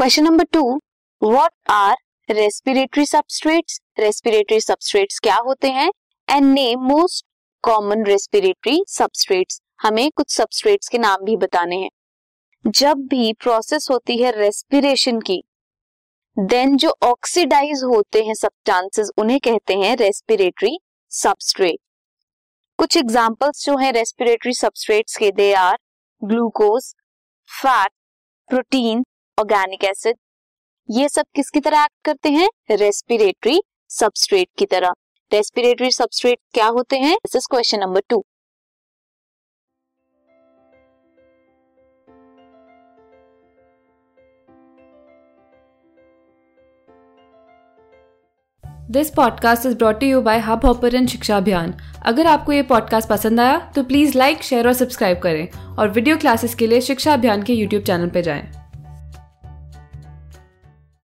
Question number two what are respiratory substrates respiratory substrates क्या होते हैं? And name most common respiratory substrates हमें कुछ सबस्ट्रेट्स के नाम भी बताने हैं। जब भी प्रोसेस होती है रेस्पिरेशन की देन जो ऑक्सीडाइज होते हैं सब्सटेंसेस उन्हें कहते हैं रेस्पिरेटरी सबस्ट्रेट कुछ एग्जांपल्स जो हैं रेस्पिरेटरी सबस्ट्रेट्स के they are glucose fat protein organic acid ये सब किसकी तरह एक्ट करते हैं? रेस्पिरेटरी सबस्ट्रेट की तरह. रेस्पिरेटरी सबस्ट्रेट क्या होते हैं? This is question number two this podcast is brought you by Hubhopper शिक्षा अभियान अगर आपको ये पॉडकास्ट पसंद आया तो प्लीज़ लाइक शेयर और सब्सक्राइब करें और वीडियो क्लासेस के लिए शिक्षा अभियान के यूट्यूब चैनल पर जाएँ।